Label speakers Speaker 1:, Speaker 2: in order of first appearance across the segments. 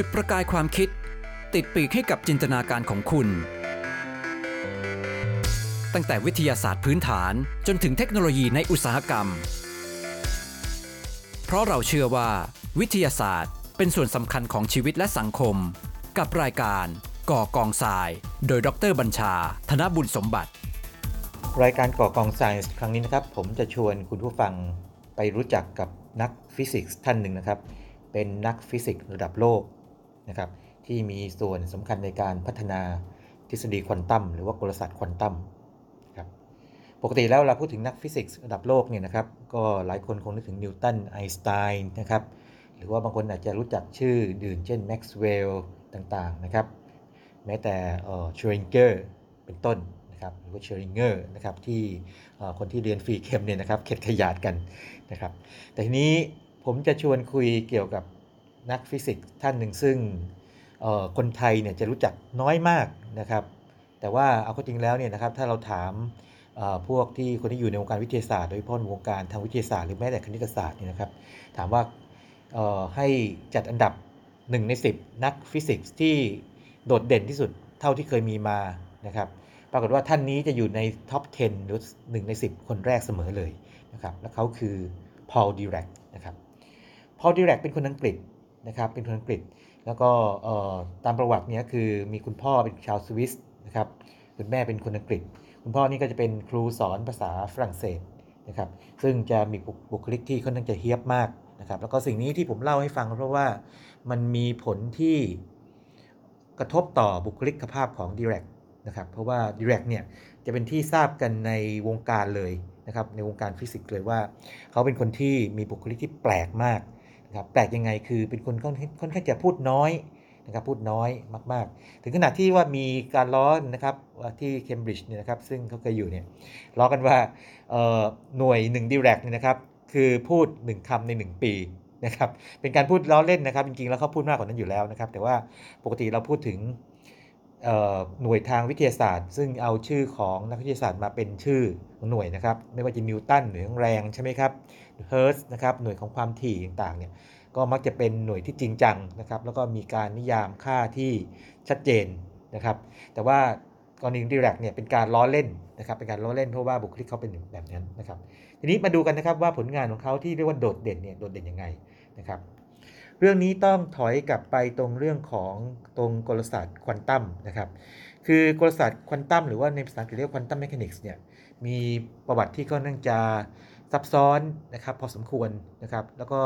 Speaker 1: จุดประกายความคิด ติดปีกให้กับจินตนาการของคุณ ตั้งแต่วิทยาศาสตร์พื้นฐานจนถึงเทคโนโลยีในอุตสาหกรรม เพราะเราเชื่อว่า วิทยาศาสตร์เป็นส่วนสำคัญของชีวิตและสังคม กับรายการ ก่อกองทราย โดยดรบัญชา ธนบุญสมบัติ
Speaker 2: รายการก่อกองไซน์ครั้งนี้นะครับ ผมจะชวนคุณผู้ฟังไปรู้จักกับนักฟิสิกส์ท่านหนึ่งนะครับ เป็นนักฟิสิกส์ระดับโลก นะครับที่มีส่วนสำคัญในการพัฒนาทฤษฎีควอนตัมหรือว่ากลศาสตร์ควอนตัมครับปกติแล้วเราพูดถึงนักฟิสิกส์ระดับโลกเนี่ยนะครับก็หลายคนคงนึกถึงนิวตันไอน์สไตน์นะครับหรือว่าบางคนอาจจะรู้จักชื่ออื่นเช่นแม็กซ์เวลล์ต่างๆนะครับแม้แต่ชเรอดิงเงอร์เป็นต้นนะครับหรือว่าชเรอดิงเงอร์นะครับที่คนที่เรียน P Chem เนี่ยนะครับเข็ดขยาดกันนะครับแต่ทีนี้ผมจะชวนคุยเกี่ยวกับ นักฟิสิกส์ท่านหนึ่งซึ่งคนไทยเนี่ยจะรู้จักน้อยมากนะครับ แต่ว่าเอาเข้าจริงแล้วเนี่ยนะครับถ้าเราถามพวกที่คนที่อยู่ในวงการวิทยาศาสตร์ โดยเฉพาะวงการทางวิทยาศาสตร์หรือแม้แต่คณิตศาสตร์เนี่ยนะครับ ถามว่าให้จัดอันดับ 1 ใน 10 นักฟิสิกส์ที่โดดเด่นที่สุดเท่าที่เคยมีมานะครับปรากฏว่าท่านนี้จะอยู่ในท็อป 10 หรือ 1 ใน 10 คนแรกเสมอเลยนะครับ และเขาคือพอลดีแรกนะครับพอลดีแรกเป็นคนอังกฤษ นะครับเป็นคนอังกฤษ แล้วก็ตามประวัติเนี้ยคือมีคุณพ่อเป็นชาวสวิสนะครับคุณแม่เป็นคนอังกฤษ คุณพ่อนี่ก็จะเป็นครูสอนภาษาฝรั่งเศสนะครับซึ่งจะมีบุคลิกที่ค่อนข้างจะเฮี้ยบมากนะครับแล้วก็สิ่งนี้ที่ผมเล่าให้ฟังเพราะว่ามันมีผลที่กระทบต่อบุคลิกภาพของดีแรกนะครับเพราะว่าดีแรกเนี่ยจะเป็นที่ทราบกันในวงการเลยนะครับในวงการฟิสิกส์เลยว่า เขาเป็นคนที่มีบุคลิกที่แปลกมาก นะครับแปลกยังไงคือเป็นคนค่อนข้างจะพูดน้อยนะครับพูดน้อยมาก ๆ ถึงขนาดที่ว่ามีการล้อนะครับที่เคมบริดจ์เนี่ยนะครับซึ่งเขาเคยอยู่เนี่ยล้อกันว่าเอ่อหน่วย1ดีแรกเนี่ยนะครับคือพูด 1คำใน 1 ปีนะครับเป็นการพูดล้อเล่นนะครับจริงๆแล้วเขาพูดมากกว่านั้นอยู่แล้วนะครับแต่ว่าปกติเราพูดถึงหน่วยทางวิทยาศาสตร์ ซึ่งเอาชื่อของนักวิทยาศาสตร์มาเป็นชื่อของหน่วยนะครับไม่ว่าจะนิวตันหน่วยของแรงใช่ไหมครับ เฮิร์ตนะครับหน่วยของความถี่ต่างๆเนี่ยก็มักจะเป็นหน่วยที่จริงจังนะครับแล้วก็มีการนิยามค่าที่ชัดเจนนะครับ แต่ว่ากรณีดีแรกเนี่ยเป็นการล้อเล่นนะครับเป็นการล้อเล่นเพราะว่าบุคลิกเขาเป็นแบบนั้นนะครับทีนี้มาดูกันนะครับว่าผลงานของเขาที่เรียกว่าโดดเด่นเนี่ยโดดเด่นยังไงนะครับเรื่องนี้ต้องถอยกลับไปตรงเรื่องของตรงกลศาสตร์ควอนตัมนะครับคือกลศาสตร์ควอนตัมหรือว่าในภาษาอังกฤษเรียก quantum mechanics เนี่ยมีประวัติที่ค่อนข้างจะ ซับซ้อนนะครับพอสมควรนะครับ แล้วก็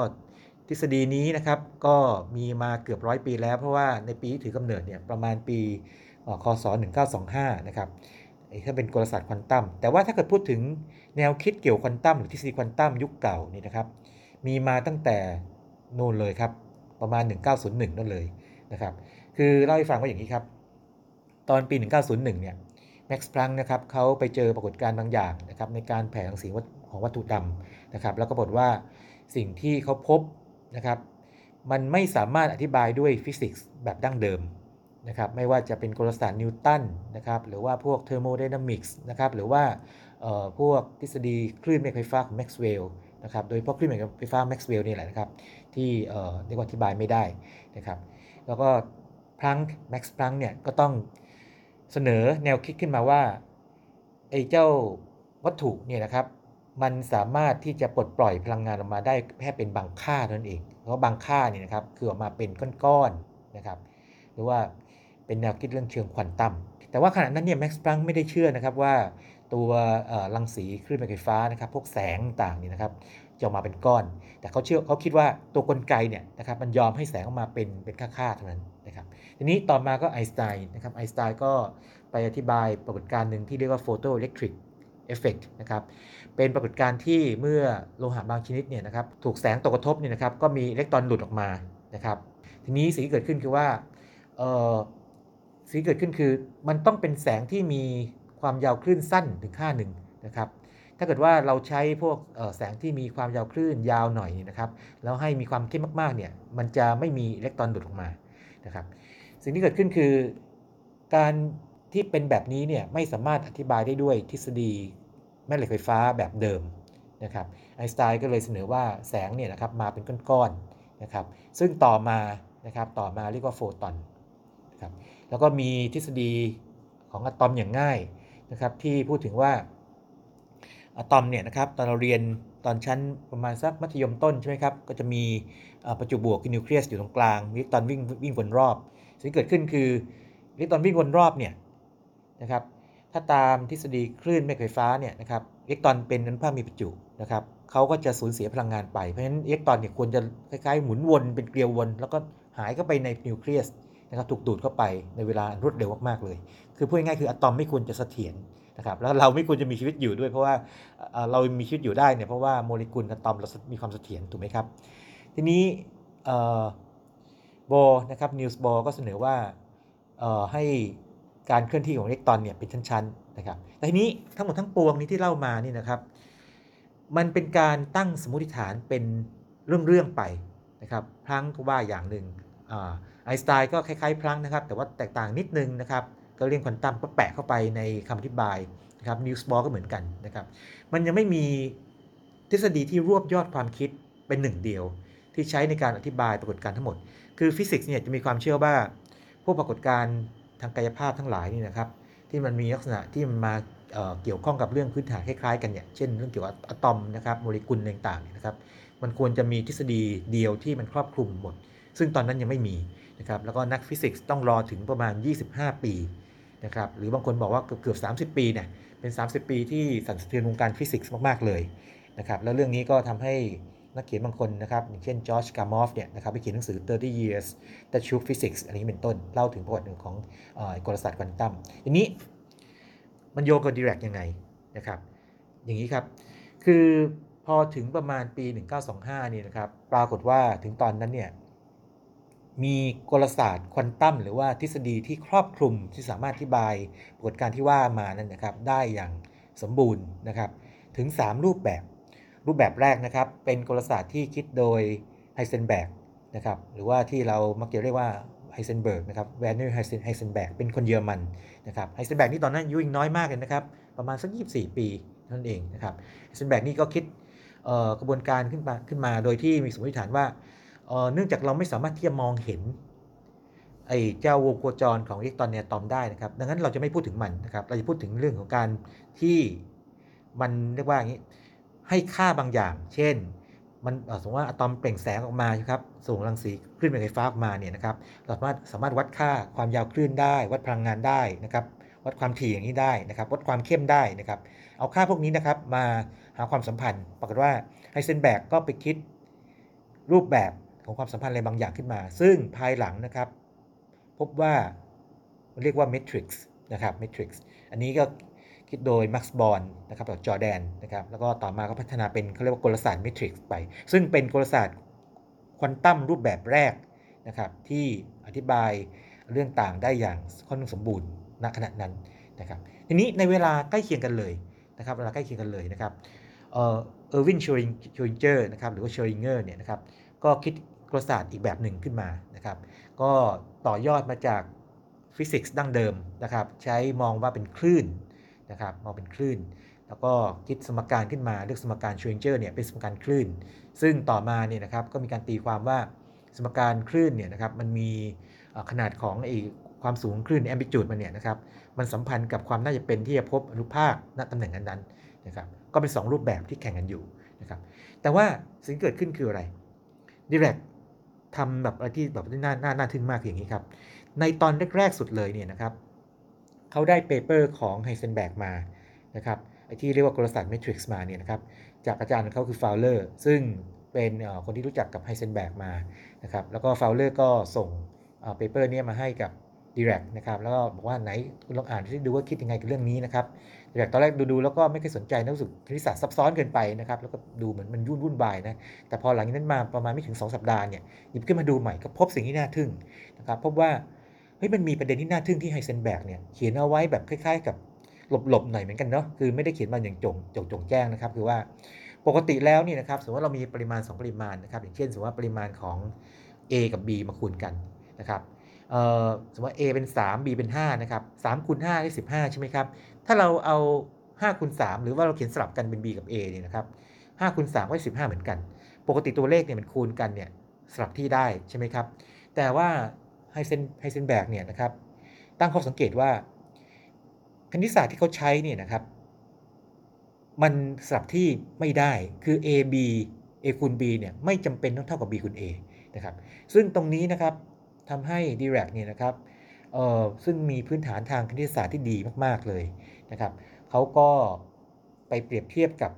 Speaker 2: ทฤษฎีนี้นะครับก็มีมาเกือบร้อยปีแล้ว เพราะว่าในปีที่ถือกำเนิดเนี่ยประมาณปีเอ่อคศ 1925 นะครับไอ้ถ้าเป็นกลศาสตร์ควอนตัมแต่ว่าถ้าเกิดพูดถึงแนวคิดเกี่ยวควอนตัมหรือทฤษฎีควอนตัมยุคเก่านี่นะครับ มีมาตั้งแต่นู่นเลยครับ ประมาณ 1901 นั่นเลยนะครับ คือเล่าให้ฟังว่าอย่างนี้ครับ ตอนปี 1901 เนี่ยแม็กซ์พลังนะครับเขาไปเจอปรากฏการณ์บางอย่างนะครับในการแผ่รังสี ของวัตถุดำนะครับ แล้วก็บอกว่าสิ่งที่เขาพบนะครับ มันไม่สามารถอธิบายด้วยฟิสิกส์แบบดั้งเดิมนะครับ ไม่ว่าจะเป็นกลศาสตร์นิวตันนะครับ หรือว่าพวกเทอร์โมไดนามิกส์นะครับ หรือว่าพวกทฤษฎีคลื่นแม่เหล็กไฟฟ้าของแม็กซ์เวลล์นะครับ โดยเฉพาะคลื่นแม่เหล็กไฟฟ้าแม็กซ์เวลล์นี่แหละนะครับ ที่เอ่อเรียกว่าอธิบายไม่ได้นะครับ แล้วก็พลังค์ แม็กซ์พลังค์เนี่ยก็ต้องเสนอแนวคิดขึ้นมาว่าไอ้เจ้าวัตถุเนี่ยนะครับ มันสามารถที่จะปลดปล่อยพลังงานออกมาได้แค่เป็นบางค่าเท่านั้นเอง เพราะบางค่าเนี่ยนะครับคือออกมาเป็นก้อนๆนะครับ หรือว่าเป็นแนวคิดเรื่องเชิงควอนตัม แต่ว่าขณะนั้นเนี่ยแม็กซ์พลังไม่ได้เชื่อนะครับว่าตัวเอ่อรังสีคลื่นแม่เหล็กไฟฟ้านะครับ พวกแสงต่างนี่นะครับจะออกมาเป็นก้อน แต่เขาเชื่อเขาคิดว่าตัวกลไกเนี่ยนะครับมันยอมให้แสงออกมาเป็นเป็นค่าๆเท่านั้นนะครับ ทีนี้ต่อมาก็ไอน์สไตน์นะครับไอน์สไตน์ก็ไปอธิบายปรากฏการณ์หนึ่งที่เรียกว่า photoelectric effect นะครับเป็นปรากฏการณ์ที่เมื่อโลหะบางชนิดเนี่ยนะครับถูกแสงตกกระทบเนี่ยนะครับก็มีอิเล็กตรอนหลุดออกมานะครับทีนี้สิ่งที่เกิดขึ้นคือว่าเออสิ่งที่เกิดขึ้นคือมันต้องเป็นแสงที่มีความยาวคลื่นสั้นถึงค่าหนึ่งนะครับถ้าเกิดว่าเราใช้พวกแสงที่มีความยาวคลื่นยาวหน่อยเนี่ยนะครับแล้วให้มีความเข้มมากๆเนี่ยมันจะไม่มีอิเล็กตรอนหลุดออกมานะครับสิ่งที่เกิดขึ้นคือการที่เป็นแบบนี้เนี่ยไม่สามารถอธิบายได้ด้วยทฤษฎี แม่เหล็กไฟฟ้าแบบเดิมนะครับไอน์สไตน์ก็เลยเสนอว่าแสงเนี่ยนะครับมาเป็นก้อนๆนะครับซึ่งต่อมานะครับต่อมาเรียกว่าโฟตอนนะครับแล้วก็มีทฤษฎีของอะตอมอย่างง่ายนะครับที่พูดถึงว่าอะตอมเนี่ยนะครับตอนเราเรียนตอนชั้นประมาณสักมัธยมต้นใช่ไหมครับก็จะมีประจุบวกคือนิวเคลียสอยู่ตรงกลางอิเล็กตรอนวิ่งวิ่งวนรอบสิ่งที่เกิดขึ้นคืออิเล็กตรอนวิ่งวนรอบเนี่ยนะครับ ถ้าตามทฤษฎีคลื่นแม่เหล็กไฟฟ้าเนี่ยนะครับอิเล็กตรอนเป็นอนุภาคมีประจุนะครับเขาก็จะสูญเสียพลังงานไป เพราะฉะนั้นอิเล็กตรอนเนี่ยควรจะคล้ายๆหมุนวนเป็นเกลียววน แล้วก็หายเข้าไปในนิวเคลียสนะครับถูกดูดเข้าไปในเวลารวดเร็วมากๆเลย คือพูดง่ายๆคืออะตอมไม่ควรจะเสถียรนะครับแล้วเราไม่ควรจะมีชีวิตอยู่ด้วย เพราะว่าเรามีชีวิตอยู่ได้เนี่ยเพราะว่าโมเลกุลอะตอมเรามีความเสถียรถูกไหมครับ ทีนี้บอนะครับนิวส์โบก็เสนอว่าให้ การเคลื่อนที่ของอิเล็กตรอนเนี่ยเป็นชั้นๆนะครับแต่ทีนี้ทั้งหมดทั้งปวงนี้ที่เล่ามานี่นะครับ มันเป็นการตั้งสมมติฐานเป็นเรื่องๆไปนะครับพลังก็ว่าอย่างหนึ่งไอน์สไตน์ก็คล้ายๆพลังนะครับ แต่ว่าแตกต่างนิดนึงนะครับก็เรื่องควอนตัมก็แปะเข้าไปในคำอธิบายนะครับนิวส์บอก็เหมือนกันนะครับ มันยังไม่มีทฤษฎีที่รวบยอดความคิดเป็นหนึ่งเดียว ที่ใช้ในการอธิบายปรากฏการณ์ทั้งหมด คือฟิสิกส์เนี่ยจะมีความเชื่อว่าพวกปรากฏการณ์ ทางกายภาพทั้งหลายนี่นะครับ ที่มันมีลักษณะที่มันมาเเกี่ยวข้องกับเรื่องพื้นฐานคล้ายๆกันเนี่ยเช่นเรื่องเกี่ยวกับอะตอมนะครับโมเลกุลต่างๆนะครับ มันควรจะมีทฤษฎีเดียวที่มันครอบคลุมหมด ซึ่งตอนนั้นยังไม่มีนะครับแล้วก็นักฟิสิกส์ต้องรอถึงประมาณ 25 ปีนะครับหรือบางคนบอกว่าเกือบ30 ปีเนี่ยเป็น 30 ปีที่สั่นสะเทือนวงการฟิสิกส์มากๆเลยนะครับแล้วเรื่องนี้ก็ทำให้ นักเขียนบางคนนะครับอย่างเช่นจอร์จกามอฟเนี่ยนะครับไปเขียนหนังสือ 30 years that shook physics อันนี้เป็นต้น เล่าถึงประวัติของกลศาสตร์ควอนตัมทีนี้มันโยงกับดิแรกยังไงนะครับ อย่างนี้ครับ คือพอถึงประมาณปี 1925 นี่นะครับ ปรากฏว่าถึงตอนนั้นเนี่ยมีกลศาสตร์ควอนตัมหรือว่าทฤษฎีที่ครอบคลุมที่สามารถอธิบายปรากฏการณ์ที่ว่ามานั้นนะครับ ได้อย่างสมบูรณ์นะครับ ถึง 3 รูปแบบ รูปแบบแรกนะครับ เป็นกลศาสตร์ที่คิดโดยไฮเซนแบกนะครับหรือว่าที่เรามักจะเรียกว่าไฮเซนเบิร์กนะครับแวร์เนอร์ไฮเซนไฮเซนแบกเป็นคนเยอรมันนะครับไฮเซนแบกนี่ตอนนั้นอายุยังน้อยมากเลยนะครับ ประมาณสัก 24 ปีนั่นเองนะครับไฮเซนแบกนี่ก็คิดกระบวนการขึ้นมาขึ้นมาโดยที่มีสมมติฐานว่าเนื่องจากเราไม่สามารถที่จะมองเห็นไอ้เจ้าวงโคจรของอิเล็กตรอนเนี่ยตอมได้นะครับ ดังนั้นเราจะไม่พูดถึงมันนะครับ เราจะพูดถึงเรื่องของการที่มันเรียกว่าอย่างนี้ ให้ค่าบางอย่าง เช่น มันสมมติว่าอะตอมเปล่งแสงออกมาครับ ส่งรังสีคลื่นแม่ไฟฟ้าออกมาเนี่ยนะครับ เราสามารถสามารถวัดค่าความยาวคลื่นได้ วัดพลังงานได้นะครับ วัดความถี่อย่างนี้ได้นะครับ วัดความเข้มได้นะครับ เอาค่าพวกนี้นะครับมาหาความสัมพันธ์ ปรากฏว่าไฮเซนแบกก็ไปคิดรูปแบบของความสัมพันธ์อะไรบางอย่างขึ้นมา ซึ่งภายหลังนะครับ พบว่าเรียกว่าเมทริกซ์นะครับเมทริกซ์อันนี้ก็ คิดโดยมักซ์บอร์นนะครับกับจอแดนนะครับแล้วก็ต่อมาก็พัฒนาเป็นเขาเรียกว่ากลศาสตร์เมทริกซ์ไป ซึ่งเป็นกลศาสตร์ควอนตัมรูปแบบแรกนะครับที่อธิบายเรื่องต่างได้อย่างค่อนข้างสมบูรณ์ณขณะนั้นนะครับทีนี้ในเวลาใกล้เคียงกันเลยนะครับเวลาใกล้เคียงกันเลยนะครับเออร์วินชเรอดิงเงอร์นะครับหรือว่าชเรอดิงเจอร์เนี่ยนะครับก็คิดกลศาสตร์อีกแบบหนึ่งขึ้นมานะครับก็ต่อยอดมาจากฟิสิกส์ดั้งเดิมนะครับใช้มองว่าเป็นคลื่น นะครับมองเป็นคลื่น แล้วก็คิดสมการขึ้นมาเรียกสมการชเรอดิงเจอร์เนี่ยเป็นสมการคลื่น ซึ่งต่อมาเนี่ยนะครับก็มีการตีความว่าสมการคลื่นเนี่ยนะครับมันมีขนาดของไอความสูงคลื่นแอมพลิจูดมันเนี่ยนะครับมันสัมพันธ์กับความน่าจะเป็นที่จะพบอนุภาคณตำแหน่งนั้นๆนะครับก็เป็น 2 รูปแบบที่แข่งกันอยู่นะครับแต่ว่าสิ่งเกิดขึ้นคืออะไรดิเรกทำแบบอะไรที่แบบน่าน่าน่าทึ่งมากอย่างนี้ครับในตอนแรก ๆ สุดเลยเนี่ยนะครับ เขาได้เปเปอร์ของไฮเซนแบกมานะครับไอที่เรียกว่ากลศาสตร์เมทริกซ์มาเนี่ยนะครับจากอาจารย์ของเขาคือฟาวเลอร์ซึ่งเป็นคนที่รู้จักกับไฮเซนแบกมานะครับแล้วก็ฟาวเลอร์ก็ส่ง paper นี้มาให้กับดิแรกนะครับแล้วก็บอกว่าไหนลองอ่านดูว่าคิดยังไงกับเรื่องนี้นะครับดิแรกตอนแรกดูๆแล้วก็ไม่เคยสนใจนะรู้สึกคณิตศาสตร์ซับซ้อนเกินไปนะครับแล้วก็ดูเหมือนมันยุ่งวุ่นวายนะแต่พอหลังนั้นมาประมาณไม่ถึง 2 สัปดาห์เนี่ยหยิบขึ้นมาดูใหม่ก็พบสิ่งที่น่าทึ่งนะครับพบว่า ฮ้ยมันมีประเด็นที่น่าทึ่งที่ไฮเซนแบกเนี่ยเขียนเอาไว้แบบคล้าย ๆ กับหลบๆหน่อยเหมือนกันเนาะคือไม่ได้เขียนมาอย่างจงจงจงแจ้งนะครับ คือว่าปกติแล้วนี่นะครับสมมติว่าเรามีปริมาณ 2 ปริมาณนะครับ อย่างเช่นสมมติว่าปริมาณของ A กับ B มาคูณกันนะครับสมมติว่า A เป็น 3 B เป็น 5 นะครับ3คูณ5ได้15 ใช่ไหมครับ ถ้าเราเอา5คูณ3หรือว่าเราเขียนสลับกันเป็น B กับ A เนี่ยนะครับ5คูณ3ก็ได้15 เหมือนกัน ปกติตัวเลขเนี่ยมันคูณกันเนี่ยสลับที่ได้ใช่ไหมครับ แต่ว่า ไฮเซนไฮเซนแบกเนี่ยนะครับตั้งข้อสังเกตว่าคณิตศาสตร์ที่เขาใช้เนี่ยนะครับมันสลับที่ไม่ได้คือ a b a คูณ b เนี่ยไม่จำเป็นต้องเท่ากับ b คูณ a นะครับซึ่งตรงนี้นะครับทำให้ Dirac เนี่ยนะครับเออซึ่งมีพื้นฐานทางคณิตศาสตร์ที่ดีมาก ๆ เลยนะครับเขาก็ไปเปรียบเทียบกับ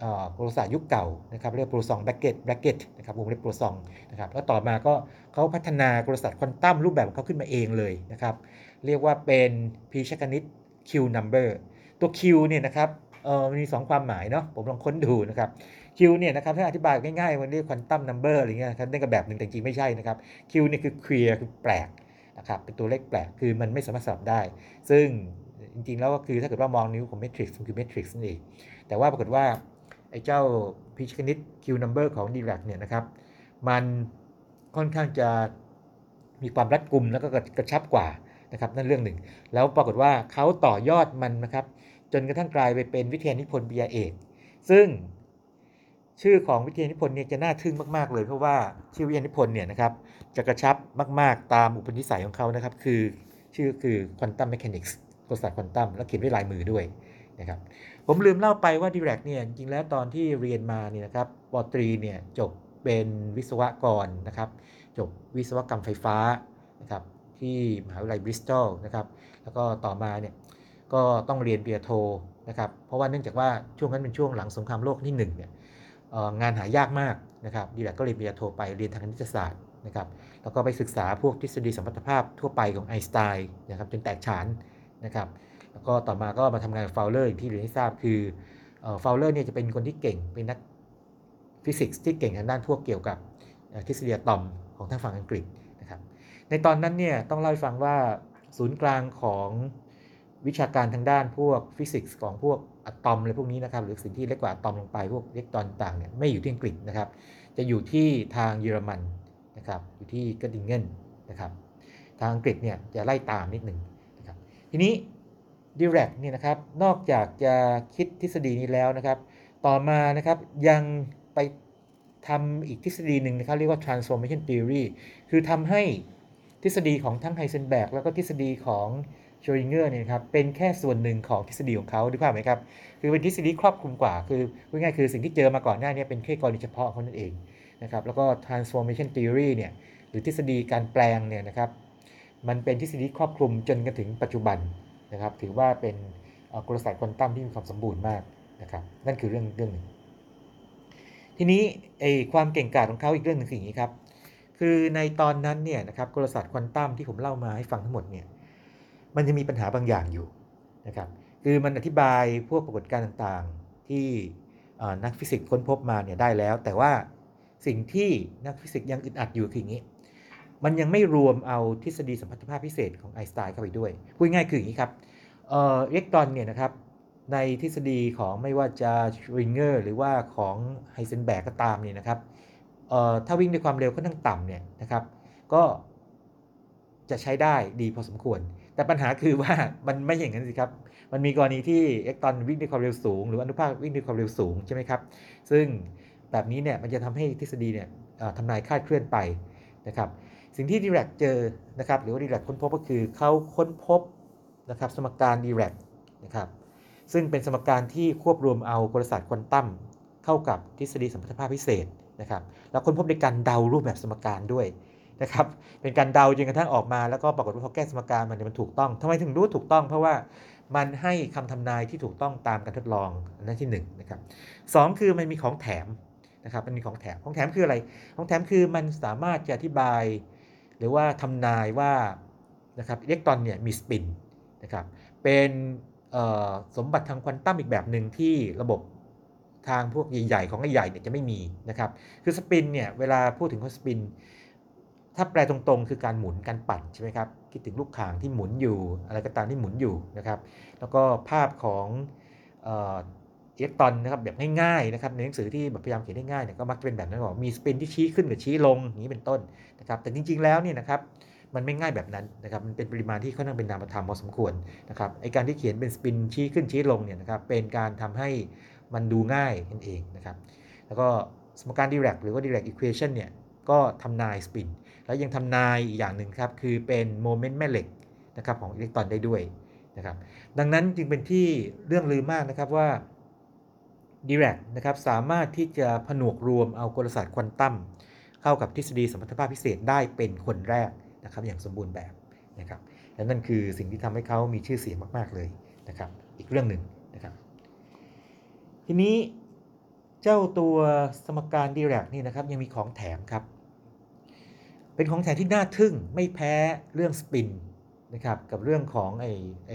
Speaker 2: เอ่อกลศาสตร์ยุคเก่านะครับเรียก Poisson bracket bracket นะครับวงเล็บปัวซงนะครับแล้วต่อมาก็เขาพัฒนากลศาสตร์ควอนตัมรูปแบบของเขาขึ้นมาเองเลยนะครับเรียกว่าเป็นพีชคณิต Q number ตัว Q เนี่ยนะครับเออมันมี 2 ความหมายเนาะผมลองค้นดูนะครับ Q เนี่ยนะครับถ้าอธิบายง่ายๆมันเรียก quantum number อะไรเงี้ยครับนั่นก็แบบหนึ่งแต่จริงไม่ใช่นะครับ Q เนี่ยคือ queer คือแปลกนะครับเป็นตัวเลขแปลกคือมันไม่สามารถสลับได้ ซึ่งจริงๆแล้วก็คือถ้าเกิดว่ามองนิ้วของเมทริกซ์มันคือเมทริกซ์นั่นเองแต่ว่าปรากฏว่า ไอ้เจ้าพีชคณิต Q number ของ Dirac เนี่ยนะครับ มันค่อนข้างจะมีความรัดกุมแล้วก็กระชับกว่านะครับนั่นเรื่องหนึ่ง แล้วปรากฏว่าเขาต่อยอดมันนะครับ จนกระทั่งกลายไปเป็นวิทยานิพนธ์ปริญญาเอกซึ่งชื่อของวิทยานิพนธ์เนี่ยจะน่าทึ่งมาก ๆ เลย เพราะว่าชื่อวิทยานิพนธ์เนี่ยนะครับจะกระชับมาก ๆ ตามอุปนิสัยของเขานะครับ คือชื่อคือ Quantum Mechanics กลศาสตร์ควอนตัมแล้วเขียนด้วยลายมือด้วยนะครับ ผมลืมเล่าไปว่า Dirac เนี่ยจริงแล้วตอนที่เรียนมาเนี่ยนะครับปตรีเนี่ยจบเป็นวิศวกรนะครับ จบวิศวกรรมไฟฟ้านะครับที่มหาวิทยาลัยบริสตอลนะครับ แล้วก็ต่อมาเนี่ยก็ต้องเรียนปริญญาโทนะครับ เพราะว่าเนื่องจากว่าช่วงนั้นเป็นช่วงหลังสงครามโลกที่1เนี่ยเอ่องานหายากมากนะครับดิแรกก็เรียนปริญญาโทไปเรียนทางคณิตศาสตร์นะครับ แล้วก็ไปศึกษาพวกทฤษฎีสมพัทธภาพทั่วไปของไอน์สไตน์นะครับจนแตกฉานนะครับ แล้วก็ต่อมาก็มาทำงานกับฟาวเลอร์อย่างที่เรียนให้ทราบคือฟาวเลอร์เนี่ยจะเป็นคนที่เก่งเป็นนักฟิสิกส์ที่เก่งทางด้านพวกเกี่ยวกับทฤษฎีอะตอมของทางฝั่งอังกฤษนะครับในตอนนั้นเนี่ยต้องเล่าให้ฟังว่าศูนย์กลางของวิชาการทางด้านพวกฟิสิกส์ของพวกอะตอมอะไรพวกนี้นะครับหรือสิ่งที่เล็กกว่าอะตอมลงไปพวกอิเล็กตรอนต่างเนี่ยไม่อยู่ที่อังกฤษนะครับ จะอยู่ที่ทางเยอรมันนะครับอยู่ที่กระดิงเกนนะครับทางอังกฤษเนี่ยจะไล่ตามนิดหนึ่งนะครับทีนี้ Dirac เนี่ยนะครับ นอกจากจะคิดทฤษฎีนี้แล้วนะครับ ต่อมานะครับยังไปทำอีกทฤษฎีหนึ่งนะครับ เรียกว่า transformation theory คือทำให้ทฤษฎีของทั้งไฮเซนแบกแล้วก็ทฤษฎีของโชริงเกอร์เนี่ยนะครับเป็นแค่ส่วนหนึ่งของทฤษฎีของเขาดูภาพไหมครับ คือเป็นทฤษฎีครอบคลุมกว่า คือพูดง่ายๆคือสิ่งที่เจอมาก่อนหน้านี้เป็นแค่กรณีเฉพาะเขานั่นเองนะครับแล้วก็ transformation theory เนี่ยหรือทฤษฎีการแปลงเนี่ยนะครับมันเป็นทฤษฎีครอบคลุมจนกระถึงปัจจุบัน นะครับถือว่าเป็นกลศาสตร์ควอนตัมที่มีความสมบูรณ์มากนะครับนั่นคือเรื่องเรื่องหนึ่งทีนี้ไอความเก่งกาจของเขาอีกเรื่องหนึ่งคืออย่างนี้ครับคือในตอนนั้นเนี่ยนะครับกลศาสตร์ควอนตัมที่ผมเล่ามาให้ฟังทั้งหมดเนี่ยมันจะมีปัญหาบางอย่างอยู่นะครับคือมันอธิบายพวกปรากฏการณ์ต่างๆที่นักฟิสิกส์ค้นพบมาเนี่ยได้แล้ว แต่ว่าสิ่งที่นักฟิสิกส์ยังอึดอัดอยู่คืออย่างนี้ มันยังไม่รวมเอาทฤษฎีสัมพัทธภาพพิเศษของไอน์สไตน์เข้าไปด้วยพูดง่ายคืออย่างนี้ครับเอ่อเล็กตรอนเนี่ยนะครับในทฤษฎีของไม่ว่าจะชเรอดิงเงอร์หรือว่าของไฮเซนแบกก็ตามเนี่ยนะครับเอ่อถ้าวิ่งด้วยความเร็วค่อนข้างต่ำเนี่ยนะครับ ก็จะใช้ได้ดีพอสมควร แต่ปัญหาคือว่ามันไม่อย่างนั้นสิครับ มันมีกรณีที่เล็กตรอนวิ่งด้วยความเร็วสูง หรืออนุภาควิ่งด้วยความเร็วสูงใช่ไหมครับ ซึ่งแบบนี้เนี่ยมันจะทำให้ทฤษฎีเนี่ยทำนายคาดเคลื่อนไปนะครับ สิ่งที่ Dirac เจอนะครับหรือว่า Dirac ค้นพบก็คือเขาค้นพบนะครับสมการ Dirac นะครับซึ่งเป็นสมการที่ควบรวมเอากลศาสตร์ควอนตัมเข้ากับทฤษฎีสัมพัทธภาพพิเศษนะครับแล้วค้นพบในการเดารูปแบบสมการด้วยนะครับเป็นการเดาจนกระทั่งออกมาแล้วก็ปรากฏว่าพอแก้สมการมันเนี่ยมันถูกต้องทำไมถึงรู้ถูกต้อง เพราะว่ามันให้คำทำนายที่ถูกต้องตามการทดลองอันนั้นที่หนึ่งนะครับสองคือมันมีของแถมนะครับมันมีของแถมของแถมคืออะไร ของแถมคือมันสามารถจะอธิบาย หรือว่าทำนายว่านะครับอิเล็กตรอนเนี่ยมีสปินนะครับเป็นสมบัติทางควอนตัมอีกแบบหนึ่งที่ระบบทางพวกใหญ่ๆของใหญ่ๆเนี่ยจะไม่มีนะครับคือสปินเนี่ยเวลาพูดถึงว่าสปิน ถ้าแปลตรงๆ คือการหมุนการปั่นใช่ไหมครับคิดถึงลูกข่างที่หมุนอยู่ อะไรก็ตามที่หมุนอยู่นะครับแล้วก็ภาพของ เอ่ออิเล็กตรอนนะครับแบบง่ายๆนะครับในหนังสือที่แบบพยายามเขียนได้ง่ายเนี่ยก็มักจะเป็นแบบนั้นบอกมีสปินที่ชี้ขึ้นกับชี้ลงอย่างนี้เป็นต้นนะครับแต่จริงๆแล้วเนี่ยนะครับมันไม่ง่ายแบบนั้นนะครับมันเป็นปริมาณที่ค่อนข้างเป็นนามธรรมพอสมควรนะครับไอการที่เขียนเป็นสปินชี้ขึ้นชี้ลงเนี่ยนะครับเป็นการทำให้มันดูง่ายนั่นเองนะครับแล้วก็สมการ Dirac หรือว่า Dirac equation เนี่ยก็ทำนายสปินแล้วยังทำนายอีกอย่างหนึ่งครับคือเป็นโมเมนต์แม่เหล็กนะครับของอิเล็กตรอนได้ด้วยนะครับดังนั้นจึงเป็นที่เลื่องลือมากนะครับว่า ดิแรกนะครับสามารถที่จะผนวกรวมเอากลศาสตร์ควอนตัมเข้ากับทฤษฎีสมรรถภาพพิเศษได้เป็นคนแรกนะครับอย่างสมบูรณ์แบบนะครับและนั่นคือสิ่งที่ทำให้เขามีชื่อเสียงมาก ๆเลยนะครับอีกเรื่องหนึ่งนะครับทีนี้เจ้าตัวสมการดีแรกนี่นะครับยังมีของแถมครับเป็นของแถมที่น่าทึ่งไม่แพ้เรื่องสปินนะครับกับเรื่องของไอ้ไอ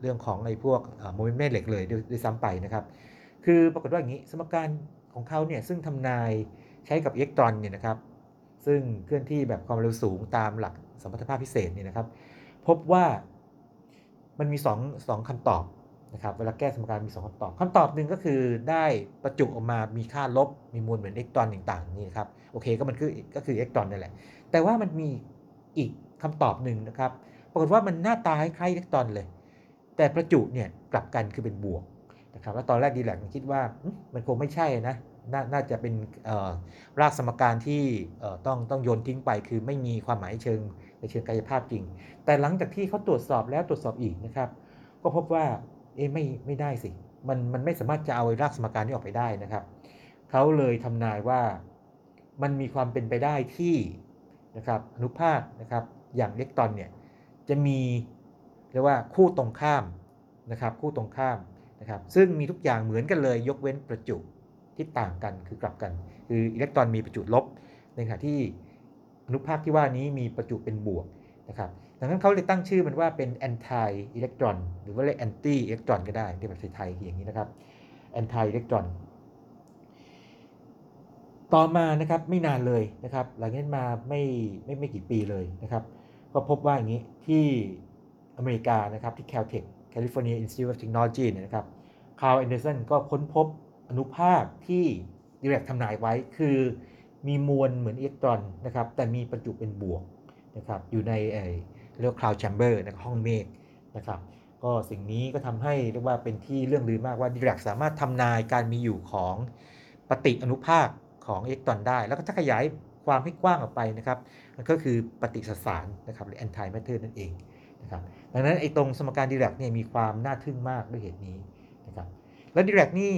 Speaker 2: เรื่องของไอ้พวกโมเมนต์แม่เหล็กเลยด้วยซ้ำไปนะครับ คือปรากฏว่าอย่างนี้ สมการของเขาเนี่ยซึ่งทำนายใช้กับอิเล็กตรอนเนี่ยนะครับ ซึ่งเคลื่อนที่แบบความเร็วสูงตามหลักสมรรถภาพพิเศษเนี่ยนะครับ พบว่ามันมี2 2คำตอบนะครับเวลาแก้สมการมี 2คำตอบคำตอบหนึ่งก็คือได้ประจุออกมามีค่าลบมีมวลเหมือนอิเล็กตรอนต่างๆนี่นะครับโอเคก็มันคือก็คืออิเล็กตรอนนั่นแหละ แต่ว่ามันมีอีกคำตอบหนึ่งนะครับ ปรากฏว่ามันหน้าตาคล้ายอิเล็กตรอนเลย แต่ประจุเนี่ยกลับกันคือเป็นบวก ครับแล้วตอนแรกดีแลกคิดว่ามันคงไม่ใช่นะนน่าจะเป็นรากสมการที่ต้องต้องโยนทิ้งไป คือไม่มีความหมายเชิงในเชิงกายภาพจริง แต่หลังจากที่เขาตรวจสอบแล้วตรวจสอบอีกนะครับ ก็พบว่าเอ๊ไม่ไม่ได้สิ มันมันไม่สามารถจะเอารากสมการนี้ออกไปได้นะครับเขาเลยทำนายว่ามันมีความเป็นไปได้ที่นะครับอนุภาคนะครับอย่างอิเล็กตรอนเนี่ยจะมีเรียกว่าคู่ตรงข้ามนะครับคู่ตรงข้าม นะครับซึ่งมีทุกอย่างเหมือนกันเลยยกเว้นประจุที่ต่างกันคือกลับกัน คืออิเล็กตรอนมีประจุลบในขณะที่อนุภาคที่ว่านี้มีประจุเป็นบวกนะครับดังนั้นเขาเลยตั้งชื่อมันว่าเป็น anti electron หรือว่าเรียก anti electron ก็ได้ที่แบบไทยๆอย่างนี้นะครับ anti electron ต่อมานะครับไม่นานเลยนะครับหลังจากนั้นมาไม่ไม่ไม่กี่ปีเลยนะครับ ก็พบว่าอย่างนี้ที่อเมริกานะครับที่ Caltech California Institute of Technology นะครับคาร์ลแอนเดอร์สันก็ค้นพบอนุภาคที่ดิแรกทำนายไว้คือมีมวลเหมือนอิเล็กตรอนนะครับแต่มีประจุเป็นบวกนะครับอยู่ในเรียกว่า cloud chamber ในห้องเมฆนะครับก็สิ่งนี้ก็ทำให้เรียกว่าเป็นที่เลื่องลือมากว่าดิแรกสามารถทำนายการมีอยู่ของปฏิอนุภาคของอิเล็กตรอนได้ แล้วก็ถ้าขยายความให้กว้างออกไปนะครับ มันก็คือปฏิสสารนะครับหรือ anti matter นั่นเอง นะครับดังนั้นไอ้ตรงสมการดีเรกเนี่ยมีความน่าทึ่งมากด้วยเหตุนี้นะครับแล้วดีเรกนี่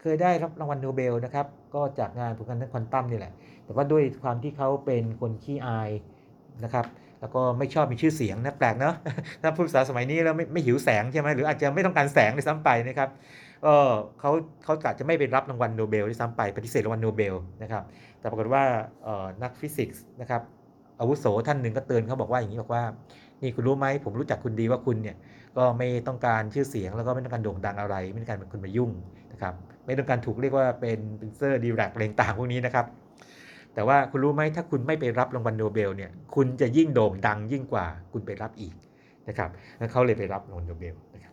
Speaker 2: เคยได้รับรางวัลโนเบลนะครับก็จากงานผลการทางควอนตัมนี่แหละ แต่ว่าด้วยความที่เขาเป็นคนขี้อายนะครับแล้วก็ไม่ชอบมีชื่อเสียงนะแปลกเนาะถ้าผู้ศึกษาสมัยนี้แล้วไม่ไม่หิวแสงใช่ไหมหรืออาจจะไม่ต้องการแสงในซ้ำไปนะครับก็เขาเขากะจจะไม่ไปรับรางวัลโนเบลที่ซ้ำไปปฏิเสธรางวัลโนเบลนะครับแต่ปรากฏว่านักฟิสิกส์นะครับ อาวุโสท่านหนึ่งก็เตือนเขาบอกว่าอย่างนี้บอกว่า นี่คุณรู้ไหมผมรู้จักคุณดีว่าคุณเนี่ยก็ไม่ต้องการชื่อเสียงแล้วก็ไม่ต้องการโด่งดังอะไร ไม่ต้องการเป็นคนมายุ่งนะครับไม่ต้องการถูกเรียกว่าเป็นเป็นเซอร์ดิแรกอะไรต่างพวกนี้นะครับ แต่ว่าคุณรู้ไหมถ้าคุณไม่ไปรับรางวัลโนเบลเนี่ยคุณจะยิ่งโด่งดังยิ่งกว่าคุณไปรับอีกนะครับแล้วเขาเลยไปรับรางวัลโนเบลนะครับ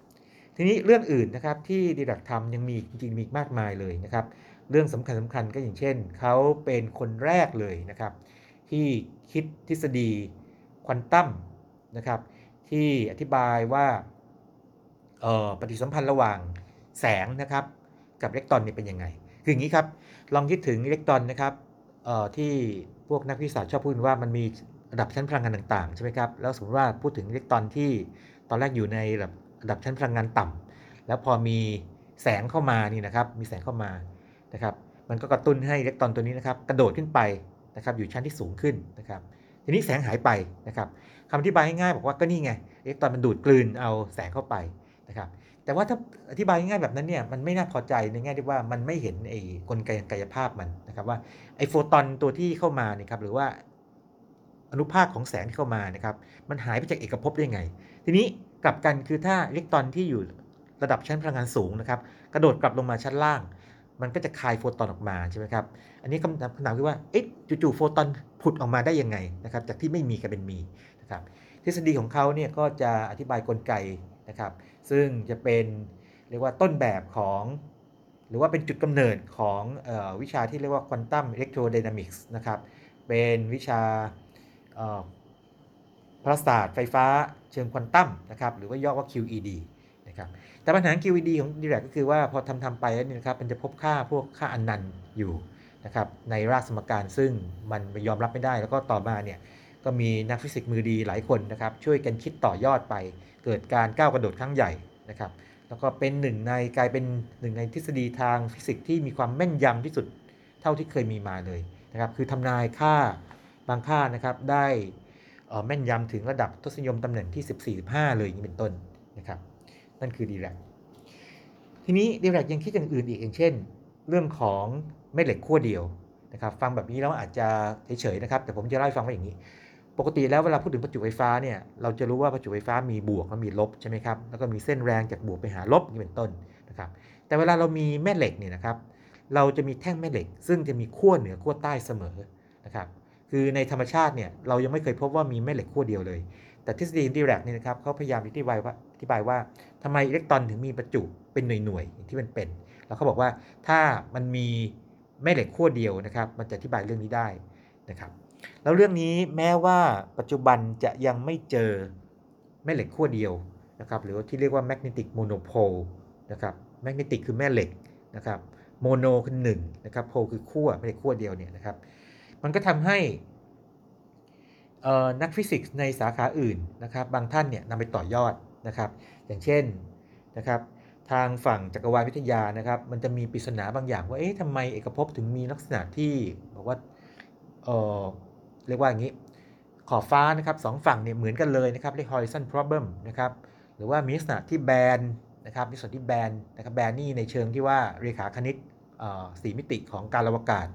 Speaker 2: ทีนี้เรื่องอื่นนะครับที่ดีดักทำยังมีจริงมีมากมายเลยนะครับ เรื่องสำคัญสำคัญก็อย่างเช่นเขาเป็นคนแรกเลยนะครับ ที่คิดทฤษฎีควอนตัมนะครับ ที่อธิบายว่าปฏิสัมพันธ์ระหว่างแสงนะครับ กับอิเล็กตรอนนี่เป็นยังไง คืออย่างนี้ครับ ลองคิดถึงอิเล็กตรอนนะครับที่พวกนักวิทยาศาสตร์ชอบพูดว่ามันมีระดับชั้นพลังงานต่างๆใช่ไหมครับ แล้วสมมติว่าพูดถึงอิเล็กตรอนที่ตอนแรกอยู่ในระดับระดับชั้นพลังงานต่ำแล้วพอมีแสงเข้ามานี่นะครับ มีแสงเข้ามานะครับ มันก็กระตุ้นให้อิเล็กตรอนตัวนี้นะครับ กระโดดขึ้นไป นะครับอยู่ชั้นที่สูงขึ้นนะครับทีนี้แสงหายไปนะครับคำอธิบายง่ายๆบอกว่าก็นี่ไงอิเล็กตรอนมันดูดกลืนเอาแสงเข้าไปนะครับแต่ว่าถ้าอธิบายง่ายแบบนั้นเนี่ยมันไม่น่าพอใจในแง่ที่ว่ามันไม่เห็นไอ้กลไกกายภาพมันนะครับว่าไอ้โฟตอนตัวที่เข้ามาเนี่ยครับหรือว่าอนุภาคของแสงที่เข้ามานะครับมันหายไปจากเอกภพได้ไง ทีนี้กลับกันคือถ้าอิเล็กตรอนที่อยู่ระดับชั้นพลังงานสูงนะครับกระโดดกลับลงมาชั้นล่าง มันก็จะคายโฟตอนออกมาใช่ไหมครับ อันนี้คำถามคำถามคือว่าเอ๊ะจู่ๆโฟตอนผุดออกมาได้ยังไงนะครับจากที่ไม่มีกลายเป็นมีนะครับทฤษฎีของเขาเนี่ยก็จะอธิบายกลไกนะครับ ซึ่งจะเป็นเรียกว่าต้นแบบของ หรือว่าเป็นจุดกำเนิดของออวิชาที่เรียกว่า quantum electrodynamics นะครับ เป็นวิชาพลศาสตร์ไฟฟ้าเชิงควอนตัมนะครับหรือว่าย่อว่า QED นะครับแต่ปัญหา QED ของดิแรกก็คือว่าพอทำทำไปแล้วนี่นะครับมันจะพบค่าพวกค่าอันนันต์อยู่นะครับในรากสมการซึ่งมันยอมรับไม่ได้แล้วก็ต่อมาเนี่ยก็มีนักฟิสิกส์มือดีหลายคนนะครับช่วยกันคิดต่อยอดไป เกิดการก้าวกระโดดครั้งใหญ่นะครับแล้วก็เป็นหนึ่งในกลายเป็นหนึ่งในทฤษฎีทางฟิสิกส์ที่มีความแม่นยำที่สุดเท่าที่เคยมีมาเลยนะครับคือทำนายค่าบางค่านะครับได้แม่นยำถึงระดับทศนิยมตำแหน่งที่ 14-15 เลยอย่างนี้เป็นต้นนะครับ นั่นคือดีแลกทีนี้ดีแลกยังคิดอย่างอื่นอีกอย่างเช่น เรื่องของแม่เหล็กขั้วเดียวนะครับฟังแบบนี้แล้วอาจจะเฉยๆนะครับ แต่ผมจะเล่าให้ฟังว่าอย่างนี้ ปกติแล้วเวลาพูดถึงประจุไฟฟ้าเนี่ยเราจะรู้ว่าประจุไฟฟ้ามีบวกและมีลบใช่ไหมครับแล้วก็มีเส้นแรงจากบวกไปหาลบนี้เป็นต้นนะครับแต่เวลาเรามีแม่เหล็กเนี่ยนะครับเราจะมีแท่งแม่เหล็ก ซึ่งจะมีขั้วเหนือขั้วใต้เสมอนะครับคือในธรรมชาติเนี่ยเรายังไม่เคยพบว่ามีแม่เหล็กขั้วเดียวเลย แต่ทฤษฎีดีแรกเนี่ยนะครับเขาพยายามอธิบายว่าอธิบายว่า ทำไมอิเล็กตรอนถึงมีประจุเป็นหน่วยๆอย่างที่มันเป็น แล้วเขาบอกว่าถ้ามันมีแม่เหล็กขั้วเดียวนะครับ มันจะอธิบายเรื่องนี้ได้นะครับ แล้วเรื่องนี้แม้ว่าปัจจุบันจะยังไม่เจอแม่เหล็กขั้วเดียวนะครับ หรือที่เรียกว่า magnetic monopole นะครับ magnetic คือแม่เหล็กนะครับ mono คือหนึ่งนะครับ pole คือขั้วแม่เหล็กขั้วเดียวเนี่ยนะครับ มันก็ทำให้นักฟิสิกส์ในสาขาอื่นนะครับ บางท่านเนี่ยนำไปต่อยอดนะครับอย่างเช่นนะครับทางฝั่งจักรวาลวิทยานะครับ มันจะมีปริศนาบางอย่างว่าเอ๊ะทำไมเอกภพถึงมีลักษณะที่บอกว่าเอ่อเรียกว่าอย่างนี้ขอบฟ้านะครับสองฝั่งเนี่ยเหมือนกันเลยนะครับเรียก horizon problem นะครับหรือว่ามีลักษณะที่แบนนะครับมีส่วนที่แบนนะครับแบนนี่ในเชิงที่ว่าเรขาคณิตอ่อสี่มิติของการอวกาศ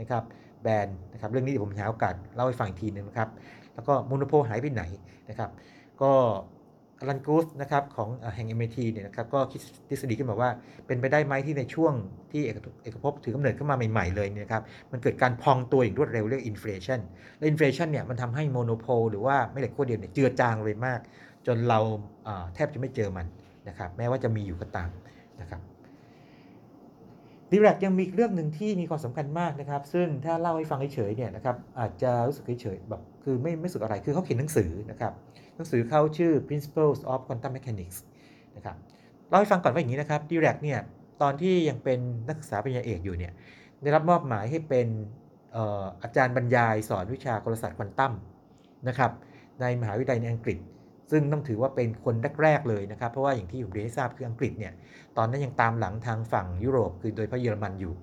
Speaker 2: นะครับแบนนะครับเรื่องนี้เดี๋ยวผมหาโอกาสเล่าให้ฟังอีกทีหนึงนะครับ แล้วก็มโนโพหายไปไหนนะครับ ก็ อลันกูธนะครับของเอ่อแห่ง MIT เนี่ยนะครับก็คิดทฤษฎีขึ้นมาว่า เป็นไปได้ไหมที่ในช่วงที่เอกเอกภพถือกำเนิดขึ้นมาใหม่ ๆ เลยเนี่ยนะครับมันเกิดการพองตัวอย่างรวดเร็วเรียก inflation และ inflation เนี่ยมันทำให้ monopole หรือว่าแม่เหล็กขั้วเดียวเนี่ยเจือจางเลยมาก จนเราแทบจะไม่เจอมันนะครับแม้ว่าจะมีอยู่ก็ตามนะครับดิแรกยังมีอีกเรื่องหนึ่งที่มีความสำคัญมากนะครับ ซึ่งถ้าเล่าให้ฟังเฉยๆเนี่ยนะครับอาจจะรู้สึกเฉยๆแบบคือไม่ไม่รู้สึกอะไรคือเขาเขียนหนังสือนะครับ นังสือเขาชื่อ Principles of Quantum Mechanics นะครับเล่าให้ฟังก่อนว่าอย่างนี้นะครับดีแรกเนี่ยตอนที่ยังเป็นนักศึกษาปริญญาเอกอยู่เนี่ยได้รับมอบหมายให้เป็นอออาจารย์บรรยายสอนวิชากลศาสตร์ควอนตัมนะครับในมหาวิทยาลัยในอังกฤษ ซึ่งต้องถือว่าเป็นคนแรกๆเลยนะครับ เพราะว่าอย่างที่ผมเรียนให้ทราบคืออังกฤษเนี่ยตอนนั้นยังตามหลังทางฝั่งยุโรป คือโดยพาะเยอรมันอยู่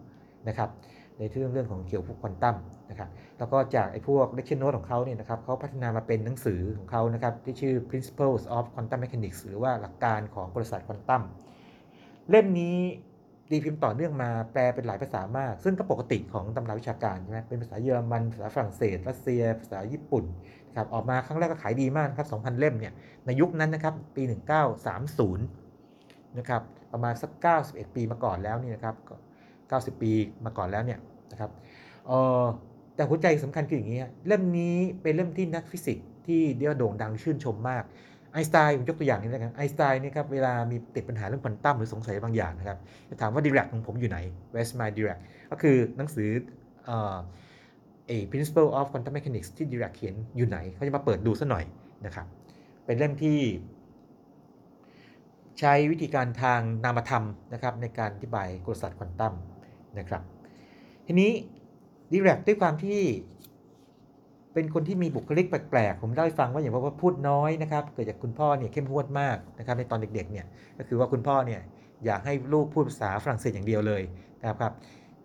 Speaker 2: นะครับในเรื่องเรื่องของเกี่ยวกับควอนตัม นะครับแล้วก็จากไอ้พวก lecture note ของเขาเนี่ยนะครับเขาพัฒนามาเป็นหนังสือของเขานะครับที่ชื่อ Principles of Quantum Mechanics หรือว่าหลักการของกลศาสตร์ควอนตัมเล่มนี้ดีพิมพ์ต่อเนื่องมาแปลเป็นหลายภาษามาก ซึ่งก็ปกติของตำราวิชาการใช่ไหมเป็นภาษาเยอรมัน ภาษาฝรั่งเศส รัสเซีย ภาษาญี่ปุ่นนะครับออกมาครั้งแรกก็ขายดีมากครับ 2,000 เล่มเนี่ย ในยุคนั้นนะครับ ปี 1930 นะครับ ประมาณสัก 91 ปีมาก่อนแล้วนี่นะครับ 90 ปีมาก่อนแล้วเนี่ยนะครับ เออ แต่หัวใจสำคัญคืออย่างนี้เล่มนี้เป็นเล่มที่นักฟิสิกส์ที่เรียกว่าโด่งดังชื่นชมมากไอน์สไตน์ผมยกตัวอย่างนี้นะครับไอน์สไตน์เนี่ยครับเวลามีติดปัญหาเรื่องควอนตัมหรือสงสัยบางอย่างนะครับจะถามว่าดิแรกของผมอยู่ไหน Where's my Dirac ก็คือหนังสือเอ่อเอ principle of quantum mechanics ที่ดิแรกเขียนอยู่ไหน เขาจะมาเปิดดูซะหน่อยนะครับเป็นเล่มที่ใช้วิธีการทางนามธรรมนะครับในการอธิบายกลศาสตร์ควอนตัมนะครับทีนี้ ดีแรกด้วยความที่เป็นคนที่มีบุคลิกแปลกๆ ผมเล่าให้ฟังว่าอย่างว่าพูดน้อยนะครับ เกิดจากคุณพ่อเนี่ยเข้มงวดมากนะครับในตอนเด็กๆเนี่ยก็คือว่าคุณพ่อเนี่ยอยากให้ลูกพูดภาษาฝรั่งเศสอย่างเดียวเลยนะครับ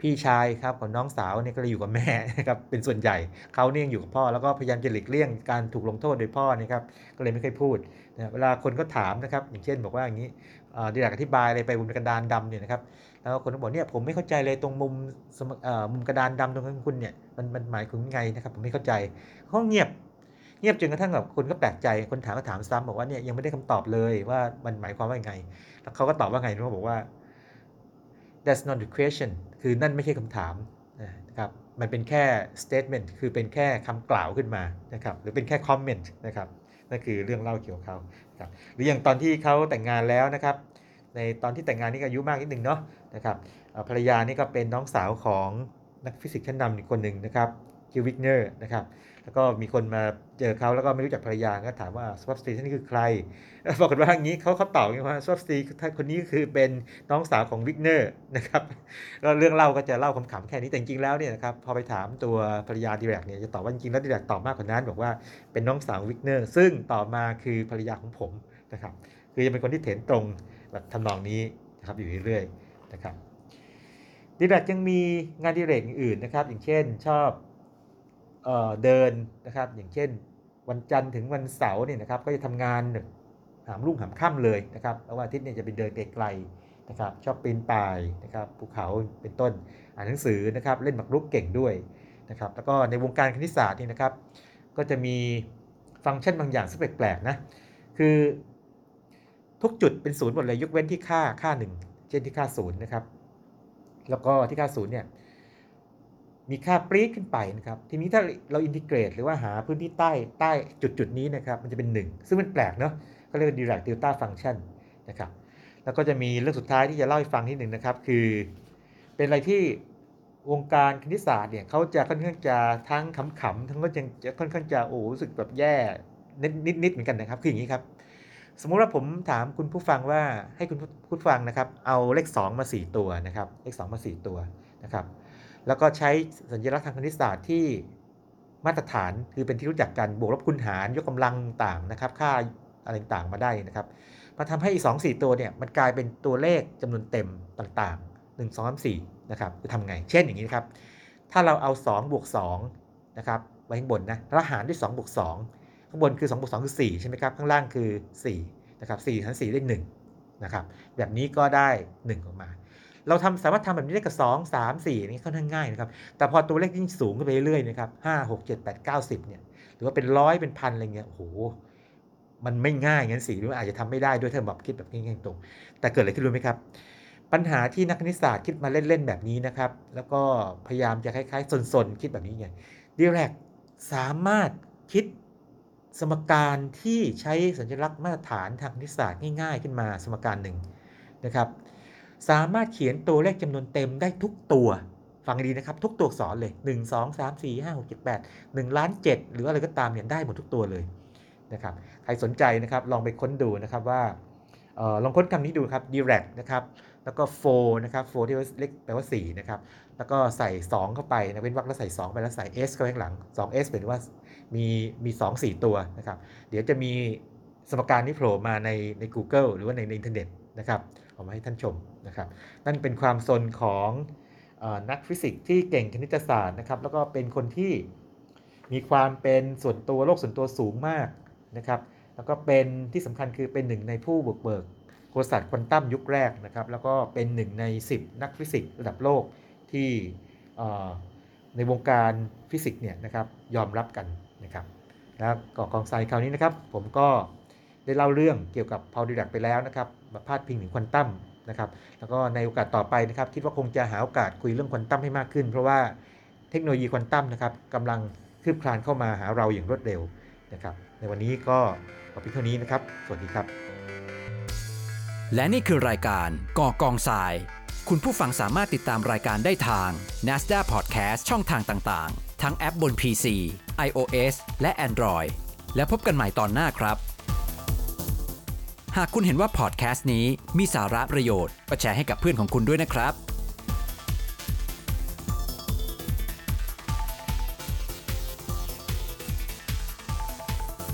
Speaker 2: พี่ชายครับของน้องสาวเนี่ยก็เลยอยู่กับแม่นะครับเป็นส่วนใหญ่เขาเนี่ยยังอยู่กับพ่อแล้วก็พยายามจะหลีกเลี่ยงการถูกลงโทษโดยพ่อนะครับก็เลยไม่เคยพูดนะเวลาคนก็ถามนะครับอย่างเช่นบอกว่าอย่างนี้ดีแรกอธิบายอะไรไปบนกระดานดำเนี่ยนะครับ แล้วคนก็บอกเนี่ยผมไม่เข้าใจเลยตรงมุมมุมกระดานดำตรงนั้นของคุณเนี่ยมันมันหมายถึงไงนะครับผมไม่เข้าใจเขาเงียบเงียบจนกระทั่งแบบคนก็แปลกใจคนถามก็ถามซ้ำบอกว่าเนี่ยยังไม่ได้คำตอบเลยว่ามันหมายความว่ายังไง แล้วเขาก็ตอบว่าไงเขาบอกว่า that's not the question คือนั่นไม่ใช่คำถามนะครับมันเป็นแค่ statement คือเป็นแค่คำกล่าวขึ้นมานะครับหรือเป็นแค่ comment นะครับนั่นคือเรื่องเล่าเกี่ยวกับเขาหรืออย่างตอนที่เขาแต่งงานแล้วนะครับ ในตอนที่แต่งงานนี่ก็อายุมากนิดหนึ่งเนาะนะครับภรรยานี่ก็เป็นน้องสาวของนักฟิสิกส์ชั้นนำอีกคนหนึ่งนะครับคือวิกเนอร์นะครับแล้วก็มีคนมาเจอเขาแล้วก็ไม่รู้จักภรรยาก็ถามว่าสุภาพสตรีท่านนี้คือใครปรากฏว่าอย่างนี้เขาเขาตอบว่าสุภาพสตรีท่านคนนี้คือเป็นน้องสาวของวิกเนอร์นะครับก็เรื่องเล่าก็จะเล่าขำๆแค่นี้แต่จริงแล้วเนี่ยนะครับพอไปถามตัวภรรยาดีแรกเนี่ยจะตอบว่าจริงแล้วดีแรกตอบมากกว่านั้น บอกว่าเป็นน้องสาววิกเนอร์ซึ่งต่อมาคือภรรยาของผมนะครับคือจะเป็นคนที่เถนตรง แบบทำนองนี้นะครับอยู่เรื่อยๆนะครับดีแรกยังมีงานดีเรกอื่นนะครับ อย่างเช่นชอบเออเดินนะครับ อย่างเช่น วันจันทร์ถึงวันเสาร์เนี่ยนะครับก็จะทำงานหามรุ่งหามค่ำเลยนะครับแล้ววันอาทิตย์เนี่ยจะไปเดินไกลๆนะครับ ชอบปีนป่ายนะครับภูเขาเป็นต้นอ่านหนังสือนะครับเล่นหมากรุกเก่งด้วยนะครับแล้วก็ในวงการคณิตศาสตร์นี่นะครับ ก็จะมีฟังก์ชันบางอย่างซึ่งแปลกๆนะคือ ทุกจุดเป็นศูนย์หมดเลยยกเว้นที่ค่าค่าหนึ่งเช่นที่ค่าศูนย์นะครับ แล้วก็ที่ค่าศูนย์เนี่ยมีค่าปรี๊ดขึ้นไปนะครับ ทีนี้ถ้าเราอินทิเกรต หรือว่าหาพื้นที่ใต้ใต้จุดจุดนี้นะครับ มันจะเป็น 1 ซึ่งมันแปลกเนาะก็เรียกว่า direct delta function นะครับ แล้วก็จะมีเรื่องสุดท้ายที่จะเล่าให้ฟังนิดหนึ่งนะครับ คือ เป็นอะไรที่วงการคณิตศาสตร์เนี่ยเขาจะค่อนข้างจะทั้งขำๆทั้งก็ยังจะค่อนข้างจะโอ้รู้สึกแบบแย่นิดนิดๆเหมือนกันนะครับ คืออย่างนี้ครับ สมมุติว่าผมถามคุณผู้ฟังว่าให้คุณผู้ฟังนะครับ เอาเลข 2 มา 4 ตัวนะครับ เลข 2 มา 4 ตัวนะครับ แล้วก็ใช้สัญลักษณ์ทางคณิตศาสตร์ที่มาตรฐานคือเป็นที่รู้จักกันบวกลบคูณหารยกกำลังต่างนะครับ ค่าอะไรต่างมาได้นะครับมาทำให้อีก2 4 ตัวเนี่ยมันกลายเป็นตัวเลขจำนวนเต็มต่างๆ 1 2 3 4นะครับจะทำไง เช่นอย่างนี้นะครับ ถ้าเราเอา2บวก2นะครับไว้ข้างบนนะแล้วหารด้วย2บวก2 ข้างบนคือ2บวก2คือ4ใช่ไหมครับ ข้างล่างคือ4นะครับ4หาร4ได้1นะครับ แบบนี้ก็ได้ 1 ออกมา เราทำสามารถทำแบบนี้ได้กับ 2 3 4นี่ค่อนข้างง่ายนะครับ แต่พอตัวเลขยิ่งสูงขึ้นไปเรื่อยๆนะครับ5 6 7 8 9 10เนี่ย หรือว่าเป็นร้อยเป็นพันอะไรเงี้ย โอ้โห มันไม่ง่ายงั้นสิหรือว่าอาจจะทำไม่ได้ด้วยถ้าแบบคิดแบบง่ายๆตรง แต่เกิดอะไรขึ้นรู้ไหมครับปัญหาที่นักคณิตศาสตร์คิดมาเล่น ๆ แบบนี้นะครับ แล้วก็พยายามจะคล้ายๆซนๆ คิดแบบนี้ไงดีแรกสามารถคิด สมการที่ใช้สัญลักษณ์มาตรฐานทางคณิตศาสตร์ง่ายๆ ขึ้นมาสมการหนึ่งนะครับ สามารถเขียนตัวเลขจำนวนเต็มได้ทุกตัวฟังดีนะครับ ทุกตัวอักษรเลย 1 2 3 4 5 6 7 8 1ล้าน7หรืออะไรก็ตามเนี่ยได้หมดทุกตัวเลยนะครับใครสนใจนะครับลองไปค้นดูนะครับว่าออลองค้นคำนี้ดูครับ direct นะครับแล้วก็4นะครับ4ที่ว่าเลขแปลว่า4นะครับแล้วก็ใส่ 2 เข้าไปนะเว้นวรรคแล้วใส่ 2 ไปแล้วใส่ s เข้าไปข้างหลัง 2s เป็นว่า มีมี 2 4 ตัวนะครับ เดี๋ยวจะมีสมการนี้โผล่มาในใน Google หรือว่าในในอินเทอร์เน็ตนะครับเอามาให้ท่านชมนะครับ นั่นเป็นความสนของอนักฟิสิกส์ที่เก่งคณิตศาสตร์นะครับ แล้วก็เป็นคนที่มีความเป็นส่วนตัวโลกส่วนตัวสูงมากนะครับ แล้วก็เป็นที่สำคัญคือเป็นหนึ่งในผู้บุกเบิกกลศาสตร์ควอนตัมยุคแรกนะครับ แล้วก็เป็นหนึ่งใน 10 นักฟิสิกส์ระดับโลกที่ในวงการฟิสิกส์เนี่ยนะครับยอมรับกัน นะครับแล้วก่อกองทรายคราวนี้นะครับ ผมก็ได้เล่าเรื่องเกี่ยวกับพอล ดิแรกไปแล้วนะครับมาพาดพิงถึงควอนตัมนะครับแล้วก็ในโอกาสต่อไปนะครับคิดว่าคงจะหาโอกาสคุยเรื่องควอนตัมให้มากขึ้น เพราะว่าเทคโนโลยีควอนตัมนะครับกำลังคืบคลานเข้ามาหาเราอย่างรวดเร็วนะครับในวันนี้ก็ขอเพียงเท่านี้นะครับ สวัสดีครับ
Speaker 1: และนี่คือรายการก่อกองทราย คุณผู้ฟังสามารถติดตามรายการได้ทาง NASDA Podcast ช่องทางต่างๆ ทั้งแอปบน PC iOS และ Android แล้วพบกันใหม่ตอนหน้าครับ หากคุณเห็นว่าพอดแคสต์นี้มีสาระประโยชน์ก็แชร์ให้กับเพื่อนของคุณด้วยนะครับ